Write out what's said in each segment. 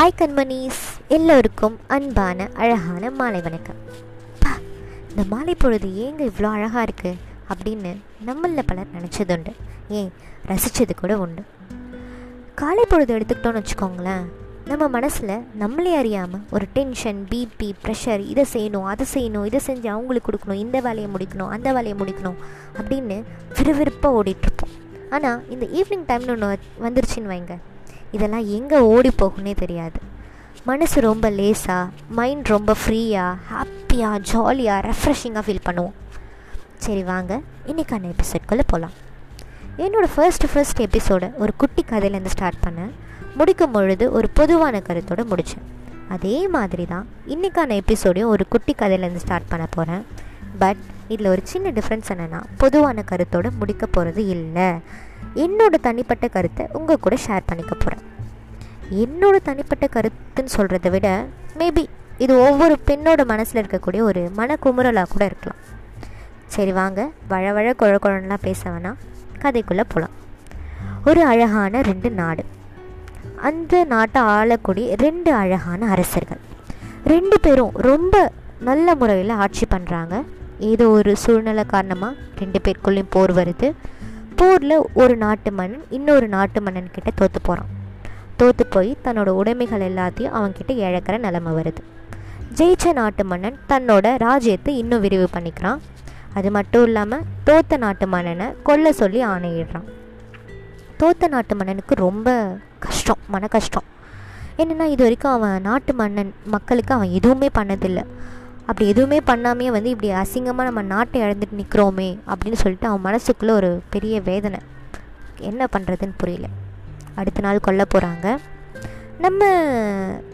Hi கண்மணிஸ் எல்லோருக்கும் அன்பான அழகான மாலை வணக்கம். பா இந்த மாலை பொழுது ஏங்க இவ்வளோ அழகாக இருக்குது அப்படின்னு நம்மளில் பலர் நினச்சதுண்டு. ஏன் ரசித்தது கூட உண்டு. காலை பொழுது எடுத்துக்கிட்டோன்னு வச்சுக்கோங்களேன் நம்ம மனசில் நம்மளே அறியாமல் ஒரு டென்ஷன் பிபி ப்ரெஷர் இதை செய்யணும் அதை செய்யணும் இதை செஞ்சு அவங்களுக்கு கொடுக்கணும் இந்த வேலையை முடிக்கணும் அந்த வேலையை முடிக்கணும் அப்படின்னு விறுவிறுப்பாக ஓடிட்டுருப்போம் ஆனால் இந்த ஈவினிங் டைம்னு ஒன்று வந்துருச்சுன்னு வைங்க. இதெல்லாம் எங்கே ஓடி போகும்னே தெரியாது. மனசு ரொம்ப லேஸாக மைண்ட் ரொம்ப ஃப்ரீயாக ஹாப்பியாக ஜாலியாக ரெஃப்ரெஷிங்காக ஃபீல் பண்ணுவோம். சரி வாங்க. இன்றைக்கான எபிசோட்குள்ளே போகலாம் என்னோடய ஃபர்ஸ்ட் ஃபர்ஸ்ட் எபிசோடை ஒரு குட்டி கதையிலேருந்து ஸ்டார்ட் பண்ணேன். முடிக்கும் பொழுது ஒரு பொதுவான கருத்தோடு முடித்தேன் அதே மாதிரி தான் இன்றைக்கான எபிசோடையும் ஒரு குட்டி கதையிலேருந்து ஸ்டார்ட் பண்ண போகிறேன் பட் இதில் ஒரு சின்ன டிஃப்ரென்ஸ் என்னென்னா பொதுவான கருத்தோடு முடிக்க போகிறது இல்லை. என்னோடய தனிப்பட்ட கருத்தை உங்கள் கூட ஷேர் பண்ணிக்க போகிறேன் என்னோடய தனிப்பட்ட கருத்துன்னு சொல்கிறத விட மேபி இது ஒவ்வொரு பெண்ணோட மனசில் இருக்கக்கூடிய ஒரு மனக்குமுறலாக கூட இருக்கலாம். சரி வாங்க வழ வழ குழ குழலாம் பேச வேணாம். கதைக்குள்ளே போகலாம் ஒரு அழகான ரெண்டு நாடு. அந்த நாட்டை ஆளக்கூடிய ரெண்டு அழகான அரசர்கள். ரெண்டு பேரும் ரொம்ப நல்ல முறையில் ஆட்சி பண்ணுறாங்க ஏதோ ஒரு சூழ்நிலை காரணமாக ரெண்டு பேருக்குள்ளேயும் போர் வருது. போரில் ஒரு நாட்டு மன்னன் இன்னொரு நாட்டு மன்னன் கிட்ட தோற்று போகிறான் தோற்று போய் தன்னோட உடைமைகள் எல்லாத்தையும் அவன்கிட்ட இழக்கிற நிலமை வருது. ஜெயிச்ச நாட்டு மன்னன் தன்னோட ராஜ்யத்தை இன்னும் விரிவு பண்ணிக்கிறான். அது மட்டும் இல்லாமல் தோத்த நாட்டு மன்னனை கொல்ல சொல்லி ஆணையிடுறான். தோத்த நாட்டு மன்னனுக்கு ரொம்ப கஷ்டம் மன கஷ்டம். என்னென்னா இது வரைக்கும் அவன் நாட்டு மன்னன் மக்களுக்கு அவன் எதுவுமே பண்ணதில்லை. அப்படி எதுவுமே பண்ணாமே வந்து இப்படி அசிங்கமாக நம்ம நாட்டை இழந்துட்டு நிற்கிறோமே அப்படின்னு சொல்லிட்டு அவன் மனசுக்குள்ளே ஒரு பெரிய வேதனை. என்ன பண்ணுறதுன்னு புரியல. அடுத்த நாள் கொல்ல போகிறாங்க நம்ம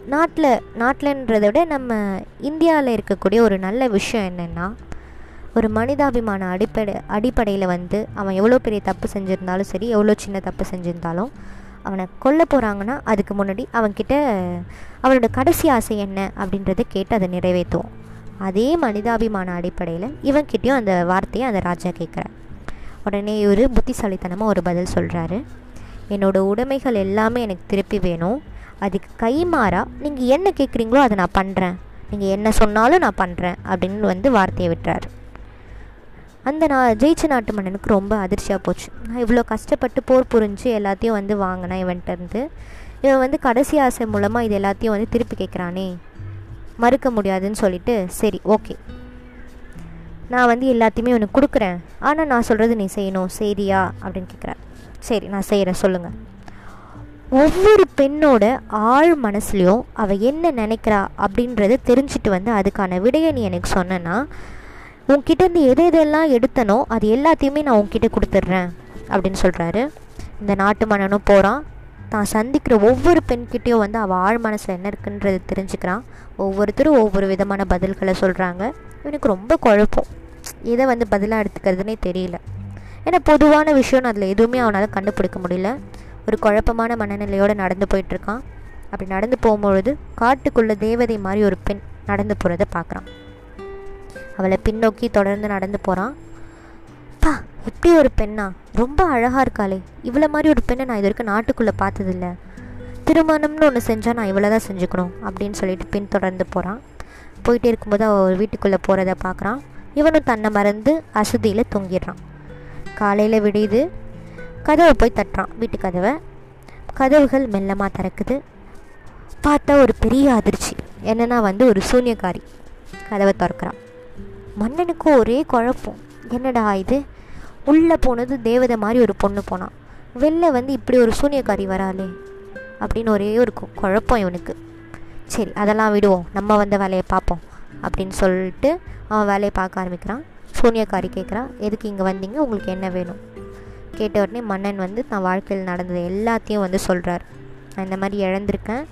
நாட்டில் நாட்டில்ன்றதை விட நம்ம இந்தியாவில் இருக்கக்கூடிய ஒரு நல்ல விஷயம் என்னென்னா ஒரு மனிதாபிமான அடிப்படை அடிப்படையில் வந்து அவன் எவ்வளோ பெரிய தப்பு செஞ்சுருந்தாலும் சரி எவ்வளோ சின்ன தப்பு செஞ்சுருந்தாலும் அவனை கொல்ல போகிறாங்கன்னா அதுக்கு முன்னாடி அவன்கிட்ட அவனோட கடைசி ஆசை என்ன அப்படின்றத கேட்டு அதை நிறைவேற்றுவோம். அதே மனிதாபிமான அடிப்படையில் இவன்கிட்டையும் அந்த வார்த்தையை அந்த ராஜா கேட்குறார். உடனே இவர் புத்திசாலித்தனமாக ஒரு பதில் சொல்கிறாரு என்னோடய உடைமைகள் எல்லாமே எனக்கு திருப்பி வேணும். அதுக்கு கைமாறா நீங்கள் என்ன கேட்குறீங்களோ அதை நான் பண்ணுறேன் நீங்கள் என்ன சொன்னாலும் நான் பண்ணுறேன் அப்படின்னு வந்து வார்த்தையை விட்டுறாரு. அந்த நான் ஜெயிச்ச நாட்டு மன்னனுக்கு ரொம்ப அதிர்ச்சியாக போச்சு. நான் இவ்வளோ கஷ்டப்பட்டு போர் புரிஞ்சு எல்லாத்தையும் வந்து வாங்கினேன் இவன்ட்டேருந்து இவன் வந்து கடைசி ஆசை மூலமாக இது எல்லாத்தையும் வந்து திருப்பி கேட்குறானே. மறுக்க முடியாதுன்னு சொல்லிட்டு சரி ஓகே. நான் வந்து எல்லாத்தையுமே உனக்கு கொடுக்குறேன். ஆனால் நான் சொல்கிறது நீ செய்யணும். சரியா அப்படின்னு கேட்குறேன் சரி நான் செய்கிறேன் சொல்லுங்கள் ஒவ்வொரு பெண்ணோட ஆழ் மனசுலையும் அவள் என்ன நினைக்கிறா அப்படின்றத தெரிஞ்சுட்டு வந்து அதுக்கான விடையை நீ எனக்கு சொன்னேன்னா உன்கிட்டேருந்து எது எதெல்லாம் எடுத்தனோ அது எல்லாத்தையுமே நான் உன்கிட்ட கொடுத்துட்றேன் அப்படின்னு சொல்கிறாரு இந்த நாட்டு மன்னனும் போகிறான் தான் சந்திக்கிற ஒவ்வொரு பெண்கிட்டையும் வந்து அவள் ஆழ் மனசில் என்ன இருக்குன்றது தெரிஞ்சுக்கிறான். ஒவ்வொருத்தரும் ஒவ்வொரு விதமான பதில்களை சொல்கிறாங்க இவனுக்கு ரொம்ப குழப்பம். எதை வந்து பதிலாக எடுத்துக்கிறதுனே தெரியல. ஏன்னா பொதுவான விஷயம்னு அதில் எதுவுமே அவனால் கண்டுபிடிக்க முடியல. ஒரு குழப்பமான மனநிலையோடு நடந்து போயிட்டுருக்கான். அப்படி நடந்து போகும்பொழுது காட்டுக்குள்ளே தேவதை மாதிரி ஒரு பெண் நடந்து போகிறத பார்க்குறான். அவளை பின்னோக்கி தொடர்ந்து நடந்து போகிறான் பா இப்படி ஒரு பெண்ணா? ரொம்ப அழகாக இருக்காளே. இவ்வளோ மாதிரி ஒரு பெண்ணை நான் இது வரைக்கும் நாட்டுக்குள்ளே பார்த்ததில்ல. திருமணம்னு ஒன்று செஞ்சால் நான் இவ்வளோ தான் செஞ்சுக்கணும் அப்படின்னு சொல்லிட்டு பின் தொடர்ந்து போகிறான் போயிட்டே இருக்கும்போது அவள் வீட்டுக்குள்ளே போகிறத பார்க்குறான். இவனும் தன்னை மறந்து அசுதியில் தொங்கிடுறான். காலையில் விடியுது. கதவை போய் தட்டுறான் வீட்டு கதவை. கதவுகள் மெல்லமாக திறக்குது. பார்த்தா ஒரு பெரிய அதிர்ச்சி. என்னென்னா வந்து ஒரு சூன்யக்காரி. கதவை திறக்கிறான் மன்னனுக்கும் ஒரே குழப்பம். என்னடா இது? உள்ளே போனது தேவதை மாதிரி ஒரு பொண்ணு போனான். வெளில வந்து இப்படி ஒரு சூனியக்காரி வராளே அப்படின்னு ஒரே ஒரு குழப்பம் இவனுக்கு. சரி அதெல்லாம் விடுவோம். நம்ம வந்த வேலையை பார்ப்போம் அப்படின்னு சொல்லிட்டு அவன் வேலையை பார்க்க ஆரம்பிக்கிறான். சூனியக்காரி கேட்குறான் எதுக்கு இங்கே வந்தீங்க? உங்களுக்கு என்ன வேணும்? கேட்ட உடனே மன்னன் வந்து தான் வாழ்க்கையில் நடந்தது எல்லாத்தையும் வந்து சொல்கிறார் நான் இந்த மாதிரி இழந்திருக்கேன்.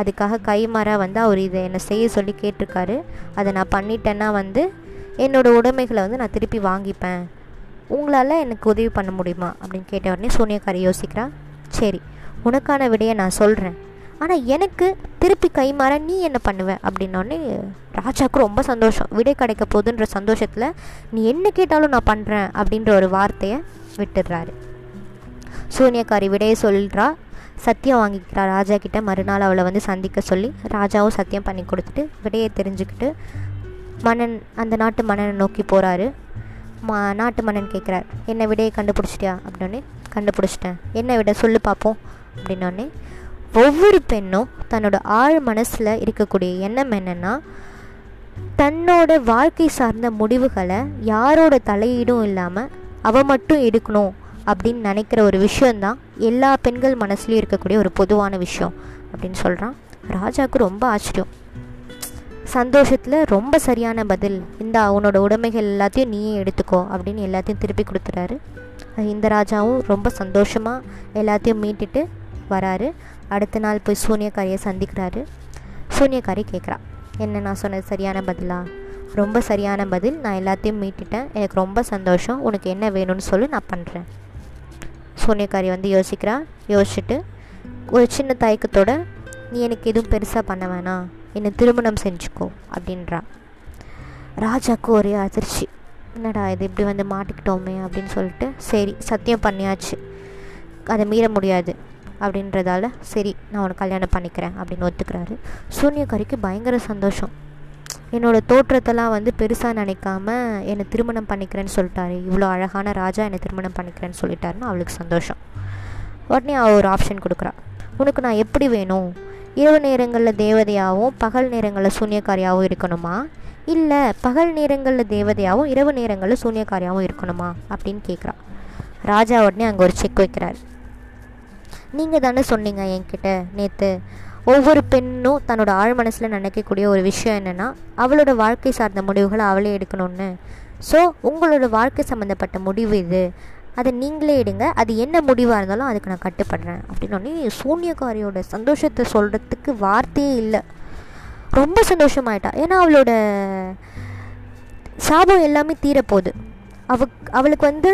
அதுக்காக கைமாறாக வந்து அவர் இதை என்னை செய்ய சொல்லி கேட்டிருக்காரு. அதை நான் பண்ணிட்டேன்னா வந்து என்னோடய உடைமைகளை வந்து நான் திருப்பி வாங்கிப்பேன். உங்களால் எனக்கு உதவி பண்ண முடியுமா? அப்படின்னு கேட்ட உடனே சோனியாக்காரி யோசிக்கிறா சரி உனக்கான விடையை நான் சொல்கிறேன் ஆனால் எனக்கு திருப்பி கைமாற நீ என்ன பண்ணுவ? அப்படின்னோடனே ராஜாவுக்கு ரொம்ப சந்தோஷம். விடை கிடைக்க போகுதுன்ற சந்தோஷத்தில் நீ என்ன கேட்டாலும் நான் பண்ணுறேன் அப்படின்ற ஒரு வார்த்தையை விட்டுடுறாரு. சூனியக்காரி விடையை சொல்கிறா சத்தியம் வாங்கிக்கிறா ராஜா கிட்ட. மறுநாள் அவளை வந்து சந்திக்க சொல்லி ராஜாவும் சத்தியம் பண்ணி கொடுத்துட்டு விடையை தெரிஞ்சுக்கிட்டு மன்னன் அந்த நாட்டு மன்னனை நோக்கி போகிறாரு மா நாட்டு மன்னன் கேட்குறார் என்ன விடையை கண்டுபிடிச்சிட்டியா? அப்படின்னே கண்டுபிடிச்சிட்டேன். என்ன விட சொல்லு பார்ப்போம் அப்படின்னோடனே ஒவ்வொரு பெண்ணும் தன்னோட ஆழ் மனசில் இருக்கக்கூடிய எண்ணம் என்னென்னா தன்னோட வாழ்க்கை சார்ந்த முடிவுகளை யாரோட தலையீடும் இல்லாமல் அவள் மட்டும் எடுக்கணும். அப்படின்னு நினைக்கிற ஒரு விஷயந்தான் எல்லா பெண்கள் மனசுலையும் இருக்கக்கூடிய ஒரு பொதுவான விஷயம் அப்படின்னு சொல்கிறான் ராஜாவுக்கு ரொம்ப ஆச்சரியம். சந்தோஷத்தில் ரொம்ப சரியான பதில். இந்த உன்னோட உடைமைகள் எல்லாத்தையும் நீயே எடுத்துக்கோ அப்படின்னு எல்லாத்தையும் திருப்பி கொடுத்துறாரு. இந்த ராஜாவும் ரொம்ப சந்தோஷமாக எல்லாத்தையும் மீட்டுட்டு வராரு. அடுத்த நாள் போய் சூனியக்காரியை சந்திக்கிறாரு. சூனியக்காரி கேட்குறா என்ன நான் சொன்னது சரியான பதிலா? ரொம்ப சரியான பதில். நான் எல்லாத்தையும் மீட்டுட்டேன். எனக்கு ரொம்ப சந்தோஷம். உனக்கு என்ன வேணும்னு சொல்லி நான் பண்ணுறேன் சூனியக்காரி வந்து யோசிக்கிறா. யோசிச்சுட்டு ஒரு சின்ன தயக்கத்தோட நீ எனக்கு எதுவும் பெருசாக பண்ண வேணாம். என்னை திருமணம் செஞ்சுக்கோ அப்படின்றான் ராஜாவுக்கு ஒரே அதிர்ச்சி. என்னடா இது இப்படி வந்து மாட்டிக்கிட்டோமே அப்படின்னு சொல்லிட்டு சரி சத்தியம் பண்ணியாச்சு. அதை மீற முடியாது அப்படின்றதால சரி நான் உனக்கு கல்யாணம் பண்ணிக்கிறேன் அப்படின்னு ஒத்துக்கிறாரு. சூன்யக்காரிக்கு பயங்கர சந்தோஷம். என்னோடய தோற்றத்தெல்லாம் வந்து பெருசாக நினைக்காம என்னை திருமணம் பண்ணிக்கிறேன்னு சொல்லிட்டாரு. இவ்வளோ அழகான ராஜா என்னை திருமணம் பண்ணிக்கிறேன்னு சொல்லிட்டாருன்னு அவளுக்கு சந்தோஷம். உடனே அவள் ஒரு ஆப்ஷன் கொடுக்குறா. உனக்கு நான் எப்படி வேணும்? இரவு நேரங்களில் தேவதையாகவும் பகல் நேரங்களில் சூன்யக்காரியாகவும் இருக்கணுமா? இல்லை பகல் நேரங்களில் தேவதையாகவும் இரவு நேரங்களில் சூன்யக்காரியாகவும் இருக்கணுமா? அப்படின்னு கேட்குறான் ராஜா உடனே அங்கே ஒரு செக் வைக்கிறார். நீங்கள் தானே சொன்னீங்க என்கிட்ட நேற்று ஒவ்வொரு பெண்ணும் தன்னோட ஆழ் மனசில் நினைக்கக்கூடிய ஒரு விஷயம் என்னென்னா அவளோட வாழ்க்கை சார்ந்த முடிவுகளை அவளே எடுக்கணும்னு. ஸோ உங்களோட வாழ்க்கை சம்மந்தப்பட்ட முடிவு இது. அதை நீங்களே எடுங்க. அது என்ன முடிவாக இருந்தாலும் அதுக்கு நான் கட்டுப்படுறேன். அப்படின்னோடனே சூன்யக்காரியோட சந்தோஷத்தை சொல்கிறதுக்கு வார்த்தையே இல்லை. ரொம்ப சந்தோஷமாயிட்டா. ஏன்னா அவளோட சாபம் எல்லாமே தீரப்போகுது. அவ அவளுக்கு வந்து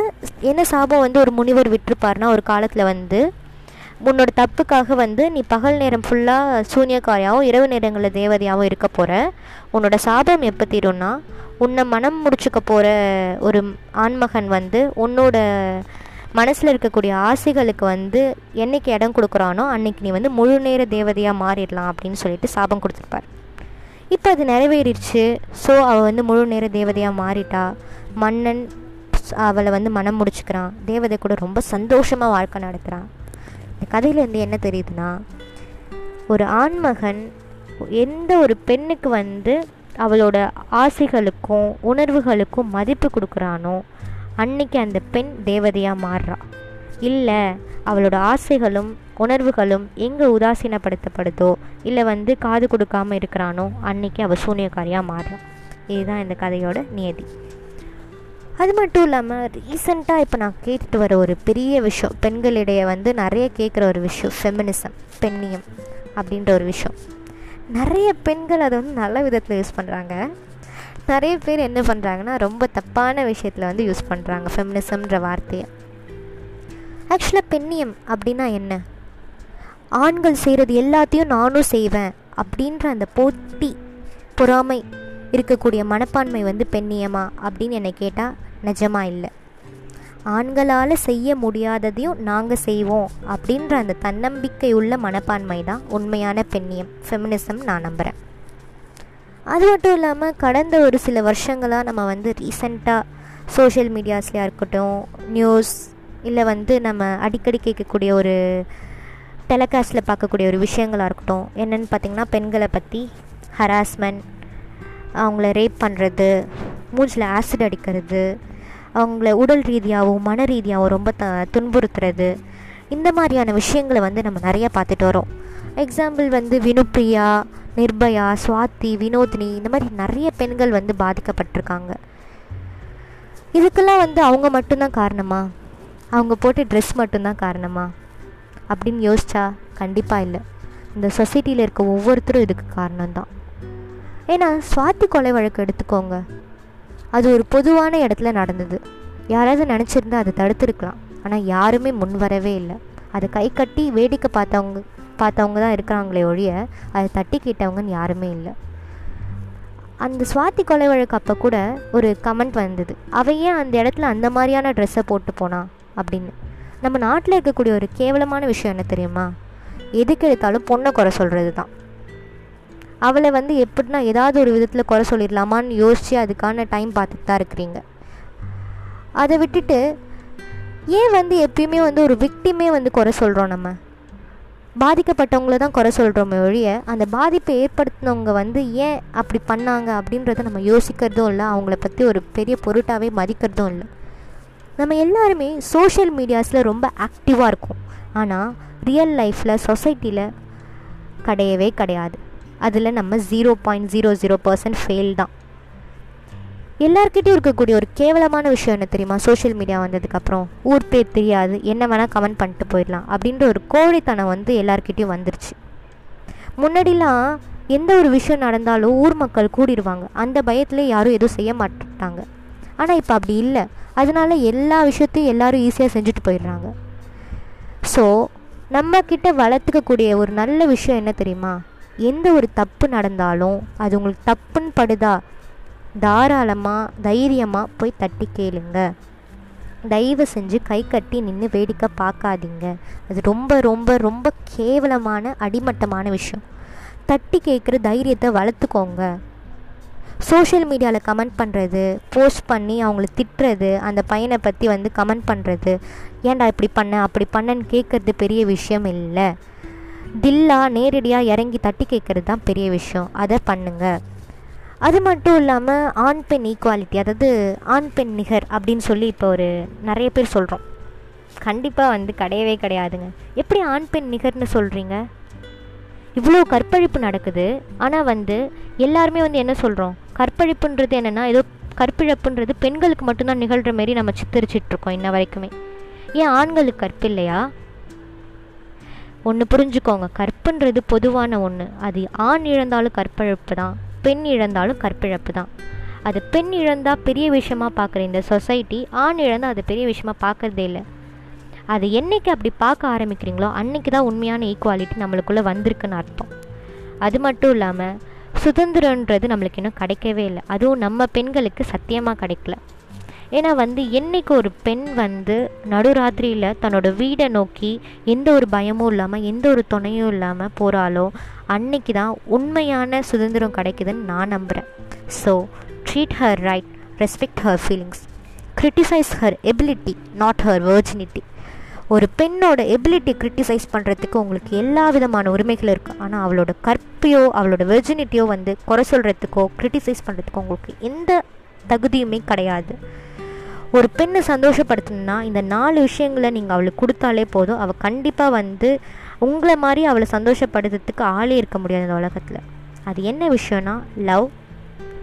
என்ன சாபம் வந்து ஒரு முனிவர் விட்டுருப்பார்னா ஒரு காலத்தில் வந்து உன்னோட தப்புக்காக வந்து நீ பகல் நேரம் ஃபுல்லாக சூன்யக்காரியாகவும் இரவு நேரங்களில் தேவதையாகவும் இருக்க போகிற உன்னோட சாபம் எப்போ தீரும்னா உன்னை மனம் முடிச்சுக்க போகிற ஒரு ஆண்மகன் வந்து உன்னோட மனசில் இருக்கக்கூடிய ஆசைகளுக்கு வந்து என்னைக்கு இடம் கொடுக்குறானோ அன்னைக்கு நீ வந்து முழு நேர தேவதையாக மாறிடலாம் அப்படின்னு சொல்லிட்டு சாபம் கொடுத்துருப்பார். இப்போ அது நிறைவேறிடுச்சு. ஸோ அவள் வந்து முழு நேர தேவதையாக மாறிட்டா. மன்னன் அவளை வந்து மனம் முடிச்சுக்கிறான். தேவதை கூட ரொம்ப சந்தோஷமாக வாழ்க்கை நடத்துகிறான் இந்த கதையிலேருந்து என்ன தெரியுதுன்னா ஒரு ஆண்மகன் எந்த ஒரு பெண்ணுக்கு வந்து அவளோட ஆசைகளுக்கும் உணர்வுகளுக்கும் மதிப்பு கொடுக்குறானோ அன்னைக்கு அந்த பெண் தேவதையாக மாறுறா. இல்லை அவளோட ஆசைகளும் உணர்வுகளும் எங்கே உதாசீனப்படுத்தப்படுதோ இல்லை வந்து காது கொடுக்காமல் இருக்கிறானோ அன்னைக்கு அவள் சூனியக்காரியாக மாறுறான் இதுதான் இந்த கதையோட நியதி. அது மட்டும் இல்லாமல் ரீசெண்டாக இப்போ நான் கேட்டுட்டு வர ஒரு பெரிய விஷயம் பெண்களிடையே வந்து நிறைய கேட்குற ஒரு விஷயம் ஃபெமினிசம் பெண்ணியம் அப்படின்ற ஒரு விஷயம். நிறைய பெண்கள் அதை வந்து நல்ல விதத்தில் யூஸ் பண்ணுறாங்க நிறைய பேர் என்ன பண்ணுறாங்கன்னா ரொம்ப தப்பான விஷயத்தில் வந்து யூஸ் பண்ணுறாங்க ஃபெமினிசம்ன்ற வார்த்தையை. ஆக்சுவலாக பெண்ணியம் அப்படின்னா என்ன? ஆண்கள் செய்கிறது எல்லாத்தையும் நானும் செய்வேன் அப்படின்ற அந்த போட்டி பொறாமை இருக்கக்கூடிய மனப்பான்மை வந்து பெண்ணியமா அப்படின்னு என்னை கேட்டால் நிஜமாக இல்லை. ஆண்களால் செய்ய முடியாததையும் நாங்கள் செய்வோம் அப்படின்ற அந்த தன்னம்பிக்கை உள்ள மனப்பான்மை தான் உண்மையான பெண்ணியம். ஃபெமினிசம் நான் நம்புகிறேன் அது மட்டும் இல்லாமல் கடந்த ஒரு சில வருஷங்களாக நம்ம வந்து ரீசெண்டாக சோஷியல் மீடியாஸ்லையாக இருக்கட்டும் நியூஸ் இல்லை வந்து நம்ம அடிக்கடி கேட்கக்கூடிய ஒரு டெலகாஸ்ட்டில் பார்க்கக்கூடிய ஒரு விஷயங்களாக இருக்கட்டும் என்னென்னு பார்த்திங்கன்னா பெண்களை பற்றி ஹராஸ்மெண்ட் அவங்கள ரேப் பண்ணுறது மூஞ்சில் ஆசிட் அடிக்கிறது அவங்கள உடல் ரீதியாகவும் மன ரீதியாகவும் ரொம்ப த துன்புறுத்துறது. இந்த மாதிரியான விஷயங்களை வந்து நம்ம நிறையா பார்த்துட்டு வரோம். எக்ஸாம்பிள் வந்து வினுப்பிரியா நிர்பயா சுவாதி வினோதினி இந்த மாதிரி நிறைய பெண்கள் வந்து பாதிக்கப்பட்டிருக்காங்க. இதுக்கெல்லாம் வந்து அவங்க மட்டும்தான் காரணமா? அவங்க போட்ட ட்ரெஸ் மட்டும்தான் காரணமா? அப்படின்னு யோசிச்சா கண்டிப்பாக இல்லை. இந்த சொசைட்டியில் இருக்க ஒவ்வொருத்தரும் இதுக்கு காரணம்தான். ஏன்னா சுவாதி கொலை வழக்கு எடுத்துக்கோங்க. அது ஒரு பொதுவான இடத்துல நடந்தது. யாராவது நினச்சிருந்தா அதை தடுத்துருக்கலாம். ஆனால் யாருமே முன் வரவே இல்லை. அதை கை கட்டி வேடிக்கை பார்த்தவங்க பார்த்தவங்க தான் இருக்கிறாங்களே ஒழிய அதை தட்டி கேட்டவங்கன்னு யாருமே இல்லை. அந்த சுவாதி கொலை வழக்கு அப்போ கூட ஒரு கமெண்ட் வந்தது. அவன் ஏன் அந்த இடத்துல அந்த மாதிரியான ட்ரெஸ்ஸை போட்டு போனா? அப்படின்னு. நம்ம நாட்டில் இருக்கக்கூடிய ஒரு கேவலமான விஷயம் என்ன தெரியுமா? எதுக்கு எடுத்தாலும் பொண்ணை குறை சொல்கிறது தான் அவளை வந்து எப்படின்னா ஏதாவது ஒரு விதத்தில் குறை சொல்லிடலாமான்னு யோசித்து அதுக்கான டைம் பார்த்துட்டு தான் இருக்கிறீங்க. அதை விட்டுட்டு ஏன் வந்து எப்பயுமே வந்து ஒரு விக்டிமே வந்து குறை சொல்கிறோம் நம்ம? பாதிக்கப்பட்டவங்கள தான் குறை சொல்கிறோமே ஒழிய அந்த பாதிப்பை ஏற்படுத்தினவங்க வந்து ஏன் அப்படி பண்ணாங்க அப்படின்றத நம்ம யோசிக்கிறதும் இல்லை அவங்கள பற்றி ஒரு பெரிய பொருட்டாகவே மதிக்கிறதும் இல்லை. நம்ம எல்லாருமே சோஷியல் மீடியாஸில் ரொம்ப ஆக்டிவாக இருக்கும். ஆனால் ரியல் லைஃப்பில் சொசைட்டியில் கிடையவே கிடையாது. அதில் நம்ம zero point zero zero percent fail தான். எல்லாருக்கிட்டையும் இருக்கக்கூடிய ஒரு கேவலமான விஷயம் என்ன தெரியுமா? சோஷியல் மீடியா வந்ததுக்கப்புறம் ஊர் பேர் தெரியாது என்ன வேணால் கமெண்ட் பண்ணிட்டு போயிடலாம் அப்படின்ற ஒரு கோழைத்தனம் வந்து எல்லாருக்கிட்டையும் வந்துருச்சு. முன்னாடிலாம் எந்த ஒரு விஷயம் நடந்தாலும் ஊர் மக்கள் கூடிடுவாங்க அந்த பயத்தில் யாரும் எதுவும் செய்ய மாட்டாங்க. ஆனால் இப்போ அப்படி இல்லை. அதனால எல்லா விஷயத்தையும் எல்லாரும் ஈஸியாக செஞ்சுட்டு போயிடுறாங்க. ஸோ நம்மக்கிட்ட வளர்த்துக்கக்கூடிய ஒரு நல்ல விஷயம் என்ன தெரியுமா? எந்த ஒரு தப்பு நடந்தாலும் அது உங்களுக்கு தப்புன்னு படுதா? தாராளமாக தைரியமாக போய் தட்டி கேளுங்க. தயவு செஞ்சு கை கட்டி நின்று வேடிக்கை பார்க்காதீங்க. அது ரொம்ப ரொம்ப ரொம்ப கேவலமான அடிமட்டமான விஷயம். தட்டி கேட்குற தைரியத்தை வளர்த்துக்கோங்க. சோஷியல் மீடியாவில் கமெண்ட் பண்ணுறது போஸ்ட் பண்ணி அவங்கள திட்டுறது அந்த பையனை பற்றி வந்து கமெண்ட் பண்ணுறது ஏன்டா இப்படி பண்ண? அப்படி பண்ணன்னு கேட்குறது பெரிய விஷயம் இல்லை. தில்லா நேரடியாக இறங்கி தட்டி கேட்குறது தான் பெரிய விஷயம். அதை பண்ணுங்கள் அது மட்டும் இல்லாமல் ஆண் பெண் ஈக்குவாலிட்டி அதாவது ஆண் பெண் நிகர் அப்படின்னு சொல்லி இப்போ ஒரு நிறைய பேர் சொல்கிறோம் கண்டிப்பாக வந்து கிடையவே கிடையாதுங்க. எப்படி ஆண் பெண் நிகர்னு சொல்கிறீங்க இவ்வளோ கற்பழிப்பு நடக்குது. ஆனால் வந்து எல்லாருமே வந்து என்ன சொல்கிறோம் கற்பழிப்புன்றது என்னென்னா ஏதோ கற்பிழப்புன்றது பெண்களுக்கு மட்டும்தான் நிகழ்கிற மாரி நம்ம சித்தரிச்சிட்ருக்கோம் இன்ன வரைக்குமே. ஏன் ஆண்களுக்கு கற்பு இல்லையா ஒன்று புரிஞ்சுக்கோங்க. கற்புன்றது பொதுவான ஒன்று அது ஆண் இழந்தாலும் கற்பழப்பு தான். பெண் இழந்தாலும் கற்பிழப்பு தான். அது பெண் இழந்தால் பெரிய விஷயமாக பார்க்குற இந்த சொசைட்டி ஆண் இழந்தால் அது பெரிய விஷயமாக பார்க்குறதே இல்லை. அது என்னைக்கு அப்படி பார்க்க ஆரம்பிக்கிறீங்களோ அன்னைக்கு தான் உண்மையான ஈக்குவாலிட்டி நம்மளுக்குள்ளே வந்திருக்குன்னு அர்த்தம். அது மட்டும் இல்லாமல் சுதந்திரன்றது நம்மளுக்கு இன்னும் கிடைக்கவே இல்லை. அதுவும் நம்ம பெண்களுக்கு சத்தியமாக கிடைக்கல. ஏன்னா வந்து என்னைக்கு ஒரு பெண் வந்து நடுராத்திரியில் தன்னோட வீடை நோக்கி எந்த ஒரு பயமும் இல்லாமல் எந்த ஒரு துணையும் இல்லாமல் போகிறாளோ அன்னைக்கு தான் உண்மையான சுதந்திரம் கிடைக்குதுன்னு நான் நம்புகிறேன் so treat her right respect her feelings criticise her ability not her virginity ஒரு பெண்ணோட எபிலிட்டி கிரிட்டிசைஸ் பண்ணுறதுக்கு உங்களுக்கு எல்லா விதமான உரிமைகளும் இருக்குது ஆனால் அவளோட கற்பையோ அவளோட வெர்ஜினிட்டியோ வந்து குறை சொல்கிறதுக்கோ கிரிட்டிசைஸ் பண்ணுறதுக்கோ உங்களுக்கு எந்த தகுதியுமே கிடையாது. ஒரு பெண்ணை சந்தோஷப்படுத்தணும்னா இந்த நாலு விஷயங்களை நீங்கள் அவளுக்கு கொடுத்தாலே போதும். அவள் கண்டிப்பாக வந்து உங்களை மாதிரி அவளை சந்தோஷப்படுத்துறதுக்கு ஆளே இருக்க முடியாது இந்த உலகத்தில். அது என்ன விஷயம்னா லவ்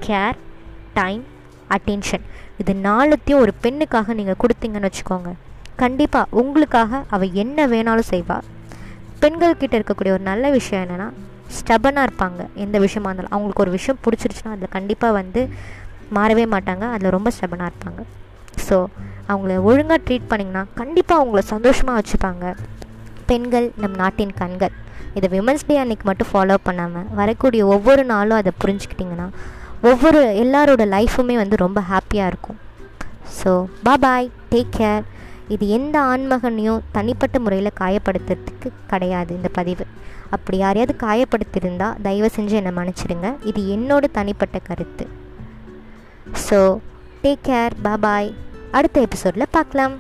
கேர் டைம் அட்டென்ஷன் இது நாலுத்தையும் ஒரு பெண்ணுக்காக நீங்கள் கொடுத்தீங்கன்னு வச்சுக்கோங்க. கண்டிப்பாக உங்களுக்காக அவள் என்ன வேணாலும் செய்வாள் பெண்கள் கிட்டே இருக்கக்கூடிய ஒரு நல்ல விஷயம் என்னென்னா ஸ்டபனாக இருப்பாங்க. எந்த விஷயமா இருந்தாலும். அவங்களுக்கு ஒரு விஷயம் பிடிச்சிருச்சுன்னா அதில் கண்டிப்பாக வந்து மாறவே மாட்டாங்க. அதில் ரொம்ப ஸ்டபனாக இருப்பாங்க. ஸோ அவங்கள ஒழுங்காக ட்ரீட் பண்ணிங்கன்னா கண்டிப்பாக அவங்கள சந்தோஷமாக வச்சுப்பாங்க. பெண்கள் நம் நாட்டின் கண்கள். இதை விமன்ஸ் டே அன்னைக்கு மட்டும் ஃபாலோ பண்ணாமல் வரக்கூடிய ஒவ்வொரு நாளும் அதை புரிஞ்சுக்கிட்டிங்கன்னா ஒவ்வொரு எல்லாரோட லைஃப்புமே வந்து ரொம்ப ஹாப்பியாக இருக்கும். ஸோ பாய் டேக் கேர் இது எந்த ஆண்மகனையும் தனிப்பட்ட முறையில் காயப்படுத்துறதுக்கு கிடையாது இந்த பதிவு. அப்படி யாரையாவது காயப்படுத்தியிருந்தால் தயவு செஞ்சு என்னை மன்னிச்சிடுங்க. இது என்னோட தனிப்பட்ட கருத்து. ஸோ டேக் கேர் பாய் அடுத்த எபிசோடில் பார்க்கலாம்.